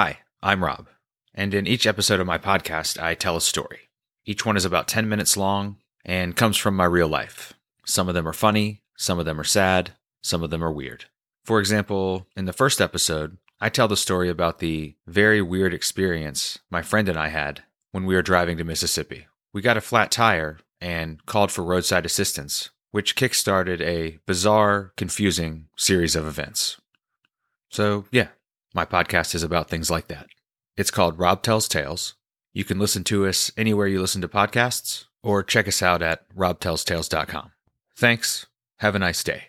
Hi, I'm Rob, and in each episode of my podcast, I tell a story. Each one is about 10 minutes long and comes from my real life. Some of them are funny, some of them are sad, some of them are weird. For example, in the first episode, I tell the story about the very weird experience my friend and I had when we were driving to Mississippi. We got a flat tire and called for roadside assistance, which kickstarted a bizarre, confusing series of events. So, yeah, my podcast is about things like that. It's called Rob Tells Tales. You can listen to us anywhere you listen to podcasts or check us out at robtellstales.com. Thanks. Have a nice day.